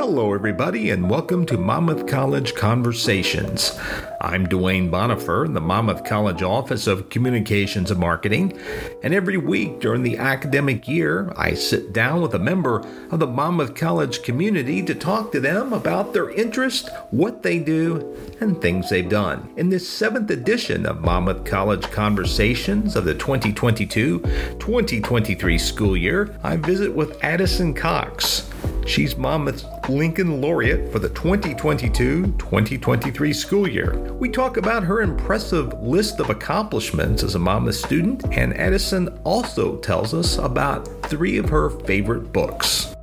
Hello, everybody, and welcome to Monmouth College Conversations. I'm Dwayne Bonifer, in the Monmouth College Office of Communications and Marketing, and every week during the academic year, I sit down with a member of the Monmouth College community to talk to them about their interest, what they do, and things they've done. In this seventh edition of Monmouth College Conversations of the 2022 2023 school year, I visit with Addison Cox. She's Monmouth's Lincoln Laureate for the 2022 2023 school year. We talk about her impressive list of accomplishments as a Monmouth student, and Addison also tells us about three of her favorite books.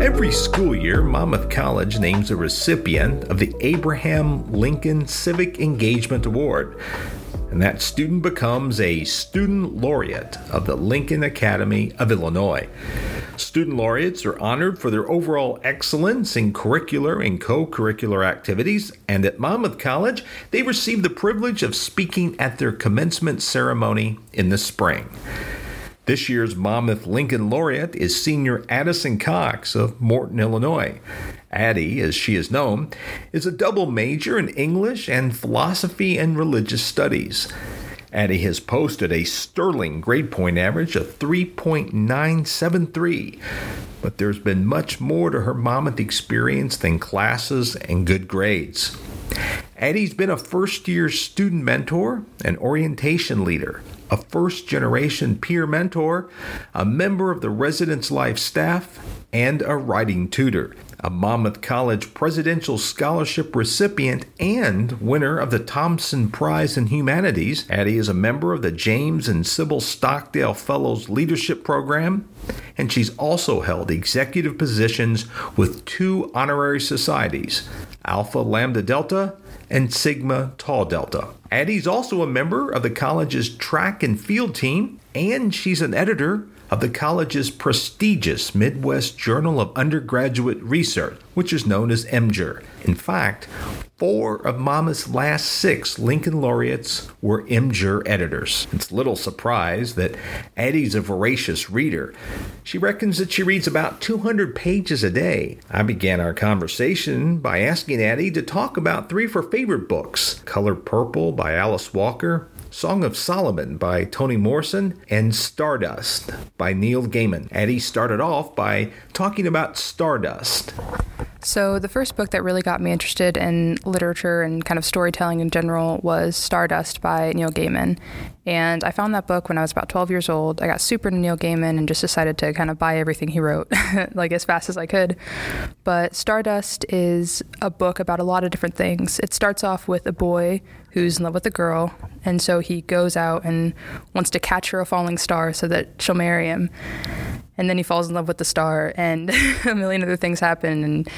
Every school year, Monmouth College names a recipient of the Abraham Lincoln Civic Engagement Award and that student becomes a student laureate of the Lincoln Academy of Illinois. Student laureates are honored for their overall excellence in curricular and co curricular activities, and at Monmouth College, they receive the privilege of speaking at their commencement ceremony in the spring. This year's Monmouth Lincoln Laureate is senior Addison Cox of Morton, Illinois. Addie, as she is known, is a double major in English and philosophy and religious studies. Addie has posted a sterling grade point average of 3.973, but there's been much more to her Monmouth experience than classes and good grades. Addie's been a first year student mentor, an orientation leader, a first generation peer mentor, a member of the Residence Life staff, and a writing tutor a Monmouth College Presidential Scholarship recipient and winner of the Thompson Prize in Humanities. Addie is a member of the James and Sybil Stockdale Fellows Leadership Program, and she's also held executive positions with two honorary societies, Alpha Lambda Delta and Sigma Tau Delta. Addie's also a member of the college's track and field team, and she's an editor of the college's prestigious Midwest Journal of Undergraduate Research, which is known as MJUR. In fact, four of Monmouth's last six Lincoln laureates were MJUR editors. It's little surprise that Addie's a voracious reader. She reckons that she reads about 200 pages a day. I began our conversation by asking Addie to talk about three of her favorite books Color Purple by Alice Walker, Song of Solomon by Toni Morrison, and Stardust by Neil Gaiman. Addie started off by talking about Stardust. So, the first book that really got me interested in literature and kind of storytelling in general was Stardust by Neil Gaiman. And I found that book when I was about 12 years old. I got super into Neil Gaiman and just decided to kind of buy everything he wrote, like as fast as I could. But Stardust is a book about a lot of different things. It starts off with a boy who's in love with a girl, and so he goes out and wants to catch her a falling star so that she'll marry him. And then he falls in love with the star and a million other things happen. And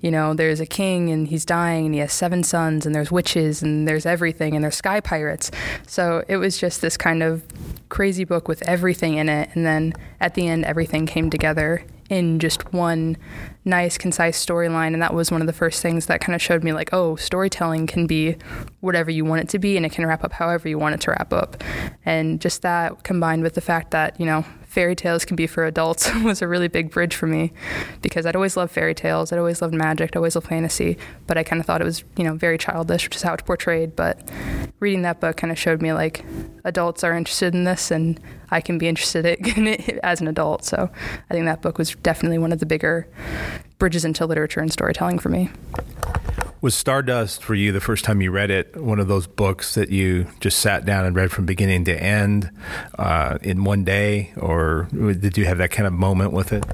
you know there's a king and he's dying and he has seven sons and there's witches and there's everything and there's sky pirates. So it was just this kind of crazy book with everything in it. And then at the end everything came together in just one nice concise storyline and that was one of the first things that kind of showed me like oh storytelling can be whatever you want it to be and it can wrap up however you want it to wrap up and just that combined with the fact that you know fairy tales can be for adults was a really big bridge for me because I'd always loved fairy tales. I'd always loved magic. I'd always loved fantasy, but I kind of thought it was, you know, very childish, which is how it's portrayed. But reading that book kind of showed me like adults are interested in this and I can be interested in it as an adult. So I think that book was definitely one of the bigger bridges into literature and storytelling for me. Was Stardust for you the first time you read it one of those books that you just sat down and read from beginning to end uh, in one day, or did you have that kind of moment with it?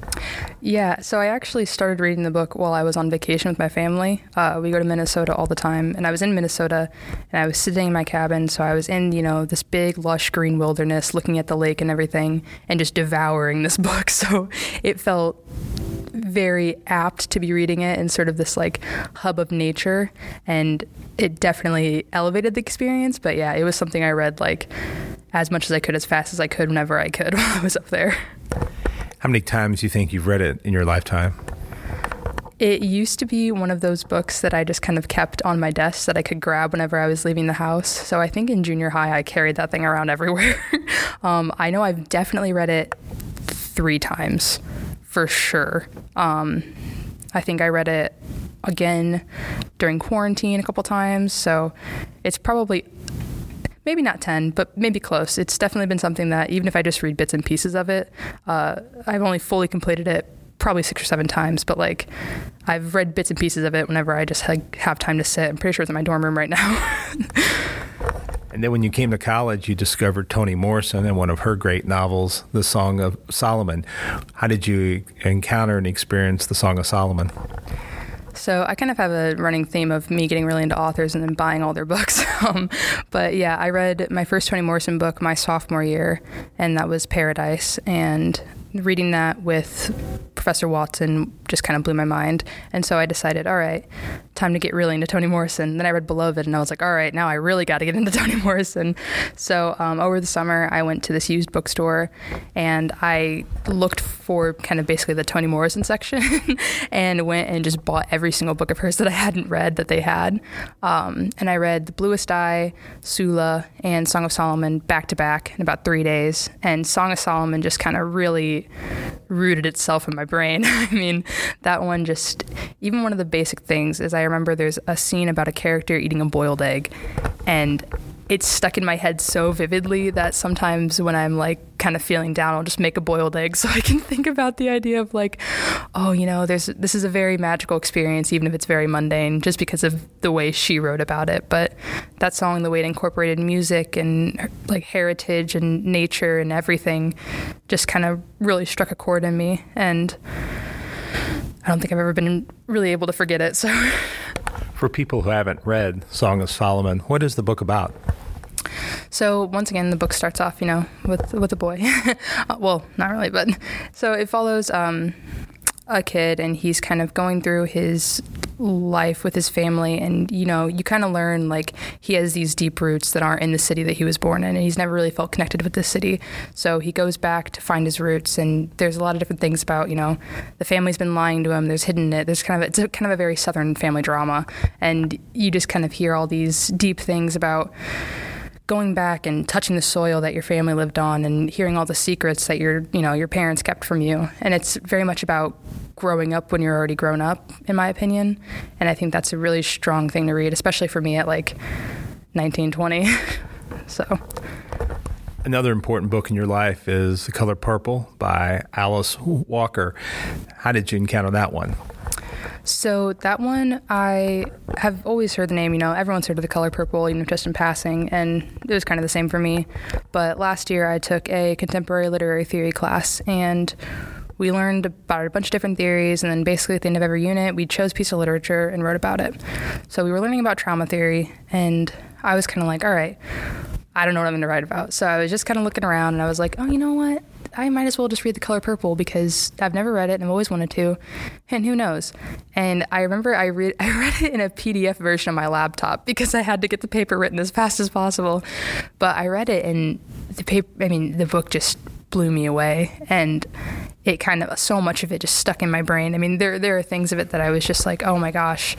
Yeah, so I actually started reading the book while I was on vacation with my family. Uh, we go to Minnesota all the time, and I was in Minnesota, and I was sitting in my cabin. So I was in, you know, this big lush green wilderness, looking at the lake and everything, and just devouring this book. So it felt very apt to be reading it in sort of this like hub of nature and it definitely elevated the experience but yeah it was something i read like as much as i could as fast as i could whenever i could while i was up there how many times do you think you've read it in your lifetime it used to be one of those books that I just kind of kept on my desk that I could grab whenever I was leaving the house. So I think in junior high, I carried that thing around everywhere. um, I know I've definitely read it three times for sure. Um, I think I read it again during quarantine a couple times. So it's probably maybe not 10, but maybe close. It's definitely been something that even if I just read bits and pieces of it, uh, I've only fully completed it probably six or seven times, but like I've read bits and pieces of it whenever I just have time to sit. I'm pretty sure it's in my dorm room right now. and then when you came to college, you discovered Toni Morrison and one of her great novels, The Song of Solomon. How did you encounter and experience The Song of Solomon? So I kind of have a running theme of me getting really into authors and then buying all their books. um, but yeah, I read my first Toni Morrison book my sophomore year, and that was Paradise. And reading that with Professor Watson just kind of blew my mind. And so I decided, all right, time to get really into Toni Morrison. Then I read Beloved, and I was like, all right, now I really got to get into Toni Morrison. So um, over the summer, I went to this used bookstore and I looked for kind of basically the Toni Morrison section and went and just bought every single book of hers that I hadn't read that they had. Um, and I read The Bluest Eye, Sula, and Song of Solomon back to back in about three days. And Song of Solomon just kind of really rooted itself in my brain. I mean, that one just, even one of the basic things is I remember there's a scene about a character eating a boiled egg, and it's stuck in my head so vividly that sometimes when I'm like kind of feeling down, I'll just make a boiled egg so I can think about the idea of like, oh, you know, there's this is a very magical experience, even if it's very mundane, just because of the way she wrote about it. But that song, the way it incorporated music and like heritage and nature and everything, just kind of really struck a chord in me, and I don't think I've ever been really able to forget it. So. For people who haven't read Song of Solomon, what is the book about? So once again, the book starts off, you know, with with a boy. well, not really, but so it follows um, a kid, and he's kind of going through his life with his family. And you know you kind of learn like he has these deep roots that aren't in the city that he was born in and he's never really felt connected with the city. So he goes back to find his roots and there's a lot of different things about you know the family's been lying to him there's hidden it there's kind of it's a, kind of a very southern family drama. And you just kind of hear all these deep things about going back and touching the soil that your family lived on and hearing all the secrets that your you know your parents kept from you and it's very much about growing up when you're already grown up in my opinion and i think that's a really strong thing to read especially for me at like 19 20 so Another important book in your life is The Color Purple by Alice Walker. How did you encounter that one? So that one, I have always heard the name. You know, everyone's heard of the color purple, even just in passing, and it was kind of the same for me. But last year, I took a contemporary literary theory class, and we learned about a bunch of different theories, and then basically at the end of every unit, we chose a piece of literature and wrote about it. So we were learning about trauma theory, and I was kind of like, all right, I don't know what I'm going to write about. So I was just kind of looking around, and I was like, oh, you know what? I might as well just read The Color Purple because I've never read it and I've always wanted to, and who knows? And I remember I read I read it in a PDF version on my laptop because I had to get the paper written as fast as possible. But I read it and the paper. I mean, the book just blew me away, and it kind of so much of it just stuck in my brain. I mean, there there are things of it that I was just like, oh my gosh,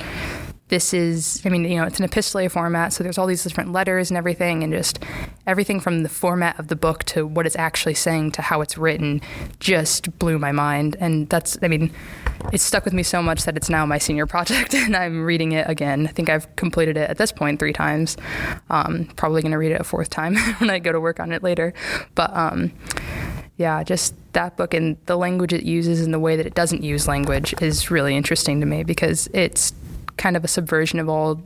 this is, I mean, you know, it's an epistolary format, so there's all these different letters and everything, and just everything from the format of the book to what it's actually saying to how it's written just blew my mind. And that's, I mean, it stuck with me so much that it's now my senior project, and I'm reading it again. I think I've completed it at this point three times. Um, probably going to read it a fourth time when I go to work on it later. But um, yeah, just that book and the language it uses and the way that it doesn't use language is really interesting to me because it's kind of a subversion of all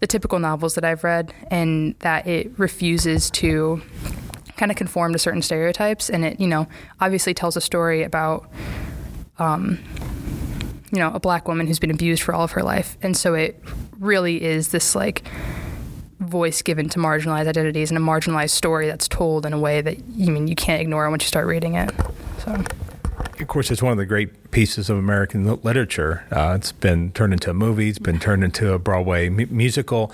the typical novels that I've read, and that it refuses to kind of conform to certain stereotypes. And it, you know, obviously tells a story about, um, you know, a black woman who's been abused for all of her life. And so it really is this like voice given to marginalized identities and a marginalized story that's told in a way that you mean you can't ignore once you start reading it. So of course, it's one of the great pieces of American literature. Uh, it's been turned into a movie. It's been turned into a Broadway mu- musical.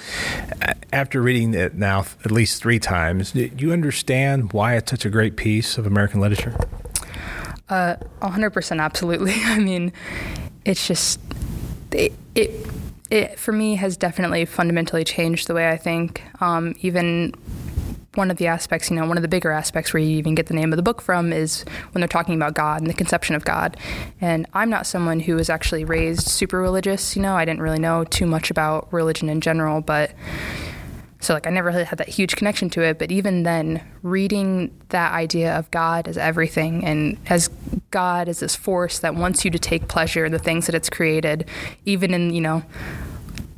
After reading it now at least three times, do you understand why it's such a great piece of American literature? Uh, 100% absolutely. I mean, it's just, it, it, it, for me has definitely fundamentally changed the way I think. Um, even one of the aspects, you know, one of the bigger aspects where you even get the name of the book from is when they're talking about God and the conception of God. And I'm not someone who was actually raised super religious, you know, I didn't really know too much about religion in general, but so like I never really had that huge connection to it, but even then reading that idea of God as everything and as God as this force that wants you to take pleasure in the things that it's created, even in, you know,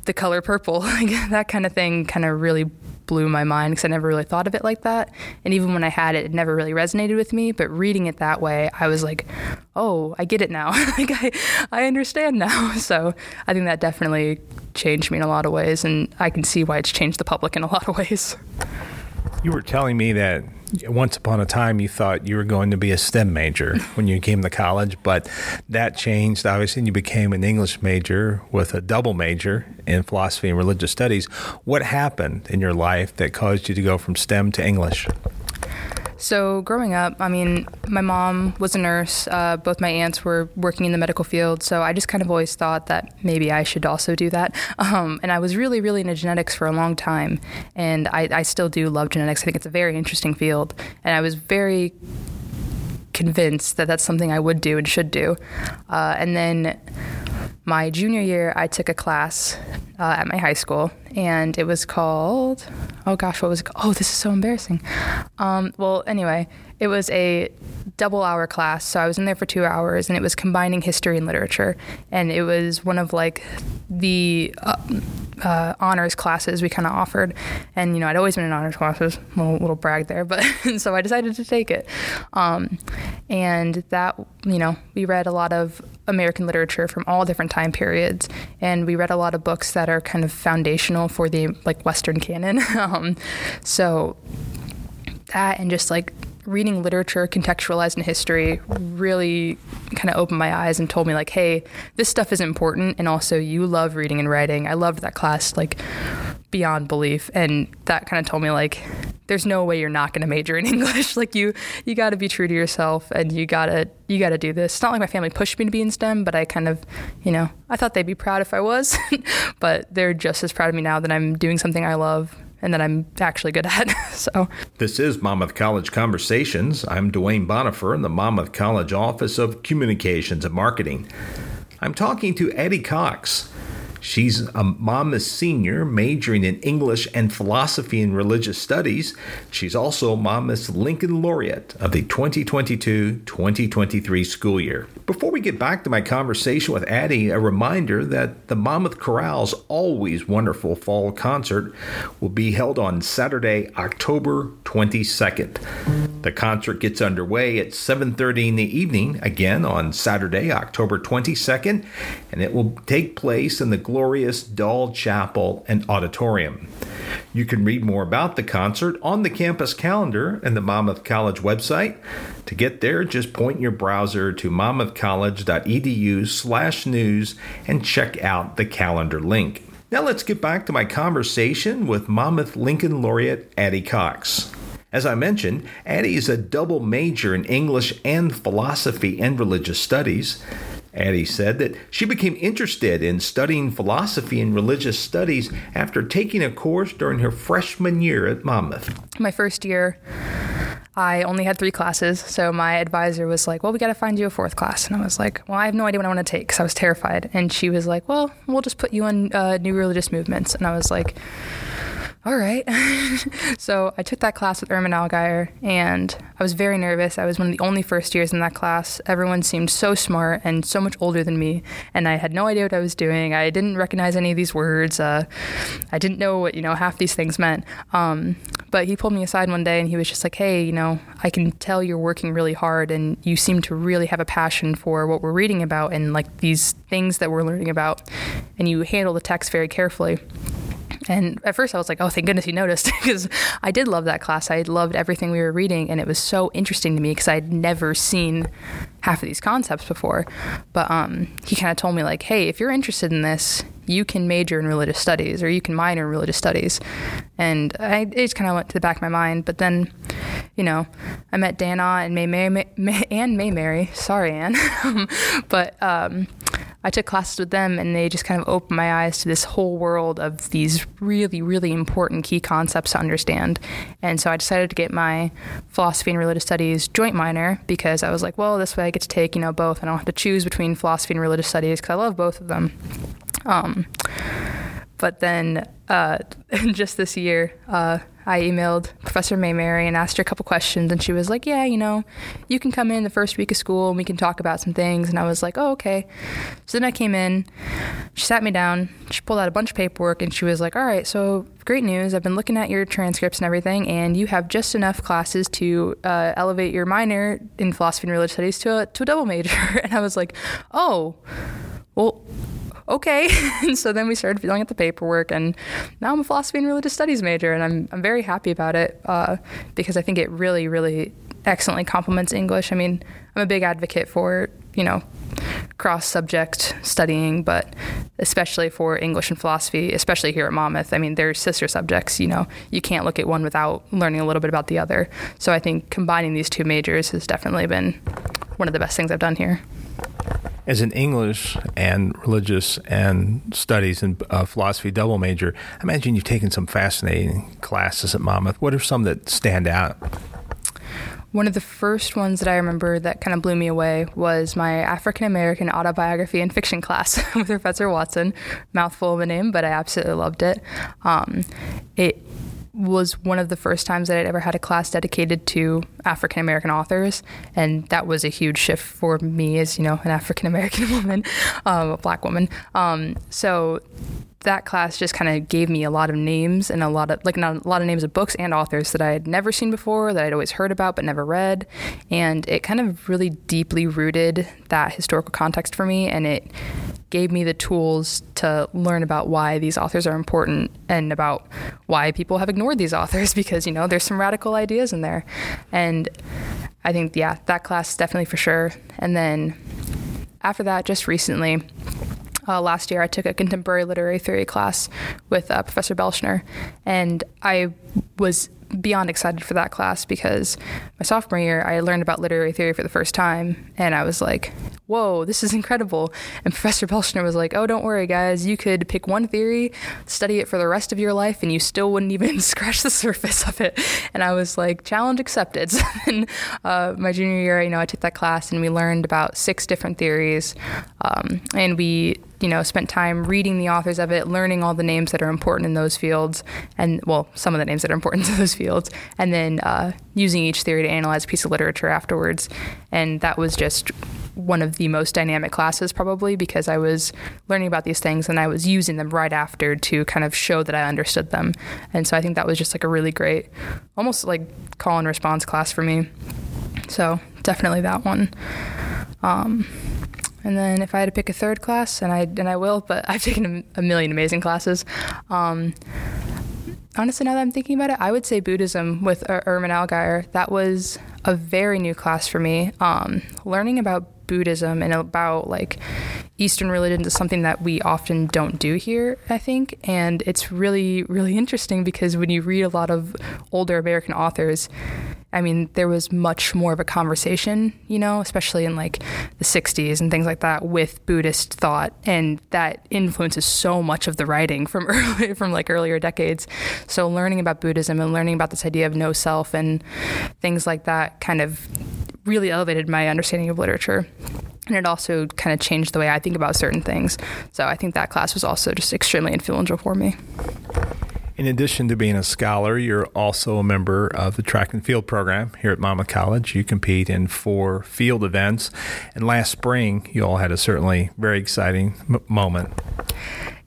the color purple, like that kind of thing kind of really blew my mind because I never really thought of it like that. And even when I had it, it never really resonated with me. But reading it that way, I was like, oh, I get it now. like I, I understand now. So I think that definitely changed me in a lot of ways, and I can see why it's changed the public in a lot of ways. You were telling me that once upon a time you thought you were going to be a STEM major when you came to college, but that changed obviously, and you became an English major with a double major in philosophy and religious studies. What happened in your life that caused you to go from STEM to English? So, growing up, I mean, my mom was a nurse. Uh, both my aunts were working in the medical field. So, I just kind of always thought that maybe I should also do that. Um, and I was really, really into genetics for a long time. And I, I still do love genetics. I think it's a very interesting field. And I was very convinced that that's something I would do and should do. Uh, and then my junior year, I took a class uh, at my high school, and it was called, oh gosh, what was it called? Oh, this is so embarrassing. Um, well, anyway, it was a double hour class. So I was in there for two hours and it was combining history and literature. And it was one of like the uh, uh, honors classes we kind of offered. And, you know, I'd always been in honors classes, little, little brag there, but so I decided to take it. Um, and that, you know, we read a lot of American literature from all different time periods. And we read a lot of books that are kind of foundational for the like Western canon. um, so that and just like reading literature contextualized in history really kind of opened my eyes and told me like hey this stuff is important and also you love reading and writing. I loved that class like beyond belief. And that kind of told me like there's no way you're not going to major in english. Like you you got to be true to yourself and you got to you got to do this. It's not like my family pushed me to be in stem but i kind of you know i thought they'd be proud if i was but they're just as proud of me now that i'm doing something i love and that I'm actually good at. so, this is Monmouth College Conversations. I'm Dwayne Bonifer in the Monmouth College Office of Communications and Marketing. I'm talking to Addie Cox. She's a Monmouth senior majoring in English and philosophy and religious studies. She's also Monmouth's Lincoln Laureate of the 2022 2023 school year. Before we get back to my conversation with Addie, a reminder that the Monmouth Chorale's always wonderful fall concert will be held on Saturday, October 22nd. The concert gets underway at 7:30 in the evening again on Saturday, October 22nd, and it will take place in the glorious Dahl Chapel and Auditorium. You can read more about the concert on the campus calendar and the Monmouth College website. To get there, just point your browser to monmouthcollege.edu/news and check out the calendar link. Now let's get back to my conversation with Monmouth Lincoln Laureate Addie Cox. As I mentioned, Addie is a double major in English and philosophy and religious studies. Addie said that she became interested in studying philosophy and religious studies after taking a course during her freshman year at Monmouth. My first year, I only had three classes, so my advisor was like, "Well, we got to find you a fourth class," and I was like, "Well, I have no idea what I want to take," because I was terrified. And she was like, "Well, we'll just put you on uh, new religious movements," and I was like all right. so I took that class with Erman Allgaier, and I was very nervous. I was one of the only first years in that class. Everyone seemed so smart and so much older than me, and I had no idea what I was doing. I didn't recognize any of these words. Uh, I didn't know what you know half these things meant. Um, but he pulled me aside one day, and he was just like, "Hey, you know, I can tell you're working really hard, and you seem to really have a passion for what we're reading about and like these things that we're learning about, and you handle the text very carefully." And at first I was like, oh, thank goodness you noticed because I did love that class. I loved everything we were reading and it was so interesting to me because I'd never seen half of these concepts before. But um, he kind of told me, like, hey, if you're interested in this, you can major in religious studies or you can minor in religious studies. And I, it just kind of went to the back of my mind. But then, you know, I met Dana and May, May, May, May and May Mary. Sorry, Anne. but um, I took classes with them and they just kind of opened my eyes to this whole world of these really, really important key concepts to understand. And so I decided to get my philosophy and religious studies joint minor because I was like, well, this way I get to take, you know, both. I don't have to choose between philosophy and religious studies because I love both of them. Um, but then uh, just this year, uh, I emailed Professor Maymary and asked her a couple questions, and she was like, "Yeah, you know, you can come in the first week of school and we can talk about some things." And I was like, "Oh, okay." So then I came in. She sat me down. She pulled out a bunch of paperwork, and she was like, "All right, so great news. I've been looking at your transcripts and everything, and you have just enough classes to uh, elevate your minor in philosophy and religious studies to a to a double major." and I was like, "Oh." Well, okay. and so then we started filling out the paperwork, and now I'm a philosophy and religious studies major, and I'm I'm very happy about it uh, because I think it really, really excellently complements English. I mean, I'm a big advocate for you know cross subject studying, but especially for English and philosophy, especially here at Monmouth. I mean, they're sister subjects. You know, you can't look at one without learning a little bit about the other. So I think combining these two majors has definitely been one of the best things I've done here as an English and religious and studies and uh, philosophy double major, I imagine you've taken some fascinating classes at Monmouth. What are some that stand out? One of the first ones that I remember that kind of blew me away was my African American autobiography and fiction class with Professor Watson. Mouthful of a name, but I absolutely loved it. Um, it was one of the first times that I'd ever had a class dedicated to African American authors, and that was a huge shift for me as you know an African American woman, um, a black woman. Um, so that class just kind of gave me a lot of names and a lot of like not a lot of names of books and authors that I had never seen before that I'd always heard about but never read. And it kind of really deeply rooted that historical context for me. And it gave me the tools to learn about why these authors are important and about why people have ignored these authors because you know there's some radical ideas in there. And I think yeah that class definitely for sure. And then after that just recently uh, last year, I took a contemporary literary theory class with uh, Professor Belschner, and I was beyond excited for that class because my sophomore year I learned about literary theory for the first time. And I was like, whoa, this is incredible. And Professor Belschner was like, oh, don't worry, guys. You could pick one theory, study it for the rest of your life, and you still wouldn't even scratch the surface of it. And I was like, challenge accepted. So then, uh, my junior year, you know, I took that class and we learned about six different theories. Um, and we you know, spent time reading the authors of it, learning all the names that are important in those fields, and well, some of the names that are important to those fields, and then uh, using each theory to analyze a piece of literature afterwards. And that was just one of the most dynamic classes, probably, because I was learning about these things and I was using them right after to kind of show that I understood them. And so I think that was just like a really great, almost like call and response class for me. So definitely that one. Um, and then if I had to pick a third class, and I and I will, but I've taken a, a million amazing classes. Um, honestly, now that I'm thinking about it, I would say Buddhism with uh, Ermin Allgeier. That was a very new class for me. Um, learning about Buddhism and about like Eastern religions is something that we often don't do here, I think. And it's really, really interesting because when you read a lot of older American authors, I mean, there was much more of a conversation, you know, especially in like the 60s and things like that with Buddhist thought. And that influences so much of the writing from early, from like earlier decades. So learning about Buddhism and learning about this idea of no self and things like that kind of really elevated my understanding of literature. And it also kind of changed the way I think about certain things. So I think that class was also just extremely influential for me. In addition to being a scholar, you're also a member of the track and field program here at Monmouth College. You compete in four field events, and last spring you all had a certainly very exciting m- moment.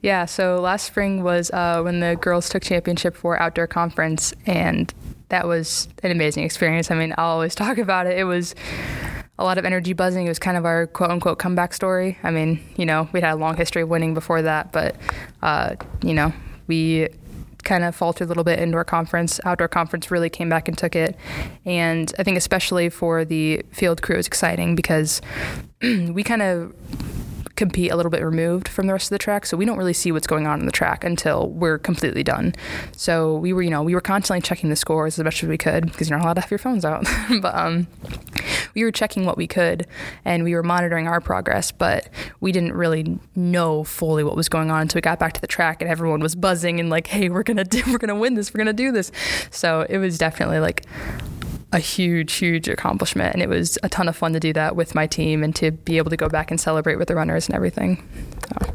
Yeah, so last spring was uh, when the girls took championship for outdoor conference, and that was an amazing experience. I mean, I'll always talk about it. It was a lot of energy buzzing. It was kind of our quote unquote comeback story. I mean, you know, we'd had a long history of winning before that, but, uh, you know, we kind of faltered a little bit indoor conference. Outdoor conference really came back and took it. And I think, especially for the field crew, it was exciting because we kind of compete a little bit removed from the rest of the track, so we don't really see what's going on in the track until we're completely done. So we were, you know, we were constantly checking the scores as much as we could because you're not allowed to have your phones out. but um, we were checking what we could and we were monitoring our progress, but we didn't really know fully what was going on until we got back to the track and everyone was buzzing and like, hey, we're gonna do, we're gonna win this, we're gonna do this. So it was definitely like a huge, huge accomplishment. And it was a ton of fun to do that with my team and to be able to go back and celebrate with the runners and everything. So.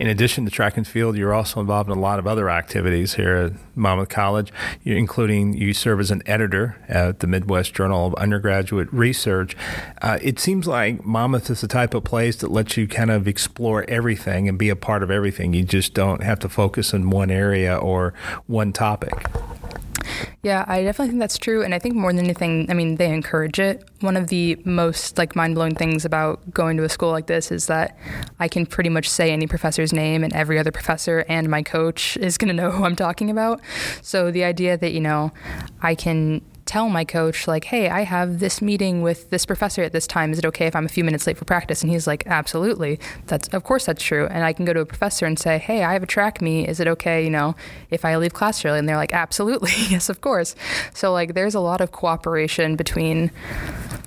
In addition to track and field, you're also involved in a lot of other activities here at Monmouth College, including you serve as an editor at the Midwest Journal of Undergraduate Research. Uh, it seems like Monmouth is the type of place that lets you kind of explore everything and be a part of everything. You just don't have to focus in one area or one topic. Yeah, I definitely think that's true. And I think more than anything, I mean, they encourage it. One of the most like mind blowing things about going to a school like this is that I can pretty much say any professor's name and every other professor and my coach is going to know who I'm talking about. So the idea that, you know, I can tell my coach like hey i have this meeting with this professor at this time. Is it okay if i'm a few minutes late for practice? And he's like absolutely. That's of course that's true. And i can go to a professor and say hey i have a track meet. Is it okay you know if i leave class early? And they're like absolutely. Yes of course. So like there's a lot of cooperation between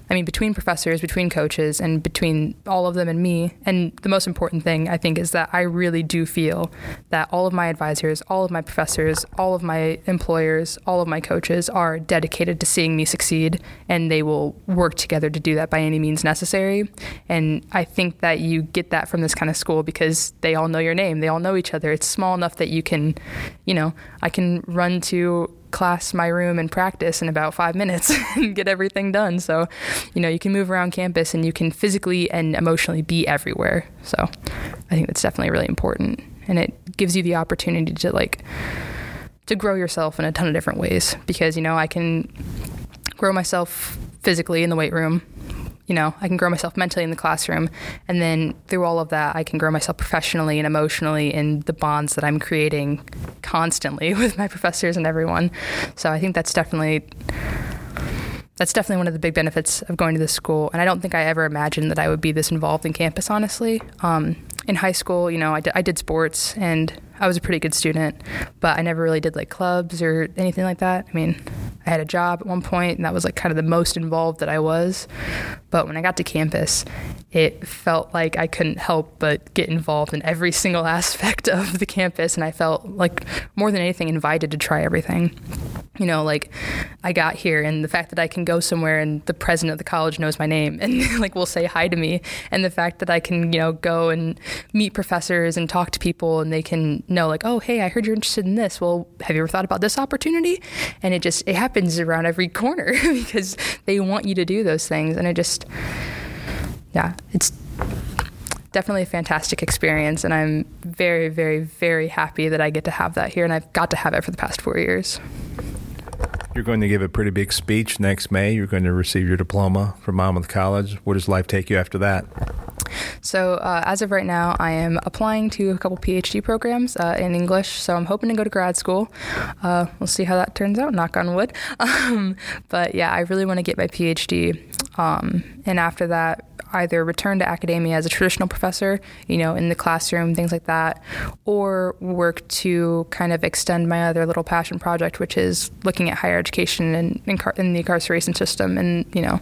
I mean, between professors, between coaches, and between all of them and me. And the most important thing, I think, is that I really do feel that all of my advisors, all of my professors, all of my employers, all of my coaches are dedicated to seeing me succeed, and they will work together to do that by any means necessary. And I think that you get that from this kind of school because they all know your name, they all know each other. It's small enough that you can, you know, I can run to class my room and practice in about five minutes and get everything done. So, you know, you can move around campus and you can physically and emotionally be everywhere. So, I think that's definitely really important. And it gives you the opportunity to like, to grow yourself in a ton of different ways because, you know, I can grow myself physically in the weight room you know, I can grow myself mentally in the classroom. And then through all of that, I can grow myself professionally and emotionally in the bonds that I'm creating constantly with my professors and everyone. So I think that's definitely. That's definitely one of the big benefits of going to this school. And I don't think I ever imagined that I would be this involved in campus, honestly. Um, in high school, you know, I did, I did sports and I was a pretty good student, but I never really did like clubs or anything like that. I mean, I had a job at one point, and that was like kind of the most involved that I was. But when I got to campus, it felt like I couldn't help but get involved in every single aspect of the campus, and I felt like more than anything invited to try everything. You know, like I got here, and the fact that I can go somewhere and the president of the college knows my name and like will say hi to me, and the fact that I can, you know, go and meet professors and talk to people, and they can know, like, oh, hey, I heard you're interested in this. Well, have you ever thought about this opportunity? And it just it happens around every corner because they want you to do those things. And it just, yeah, it's definitely a fantastic experience. And I'm very, very, very happy that I get to have that here. And I've got to have it for the past four years. You're going to give a pretty big speech next May. You're going to receive your diploma from Monmouth College. Where does life take you after that? So, uh, as of right now, I am applying to a couple PhD programs uh, in English. So, I'm hoping to go to grad school. Uh, we'll see how that turns out, knock on wood. Um, but yeah, I really want to get my PhD. Um, and after that, either return to academia as a traditional professor, you know, in the classroom, things like that, or work to kind of extend my other little passion project, which is looking at higher education and in, in the incarceration system and, you know,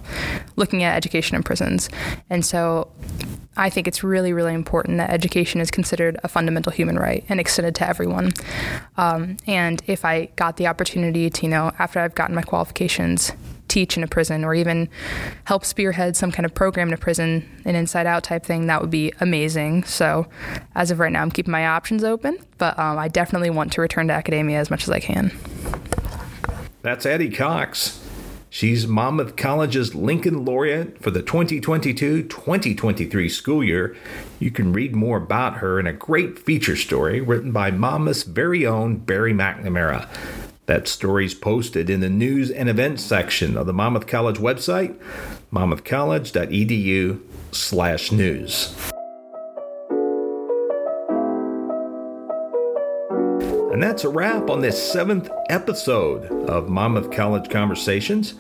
looking at education in prisons. And so I think it's really, really important that education is considered a fundamental human right and extended to everyone. Um, and if I got the opportunity to, you know, after I've gotten my qualifications, teach in a prison or even help spearhead some kind of program in a prison, an inside out type thing, that would be amazing. So, as of right now, I'm keeping my options open, but um, I definitely want to return to academia as much as I can. That's Addie Cox. She's Monmouth College's Lincoln Laureate for the 2022 2023 school year. You can read more about her in a great feature story written by Monmouth's very own Barry McNamara. That story's posted in the news and events section of the Monmouth College website, monmouthcollege.edu slash news. And that's a wrap on this seventh episode of Monmouth College Conversations.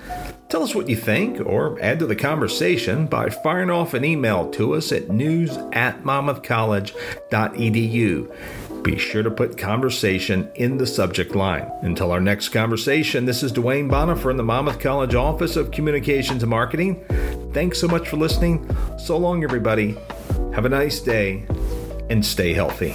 Tell us what you think or add to the conversation by firing off an email to us at news at monmouthcollege.edu. Be sure to put conversation in the subject line. Until our next conversation, this is Dwayne Bonifer in the Monmouth College Office of Communications and Marketing. Thanks so much for listening. So long, everybody. Have a nice day and stay healthy.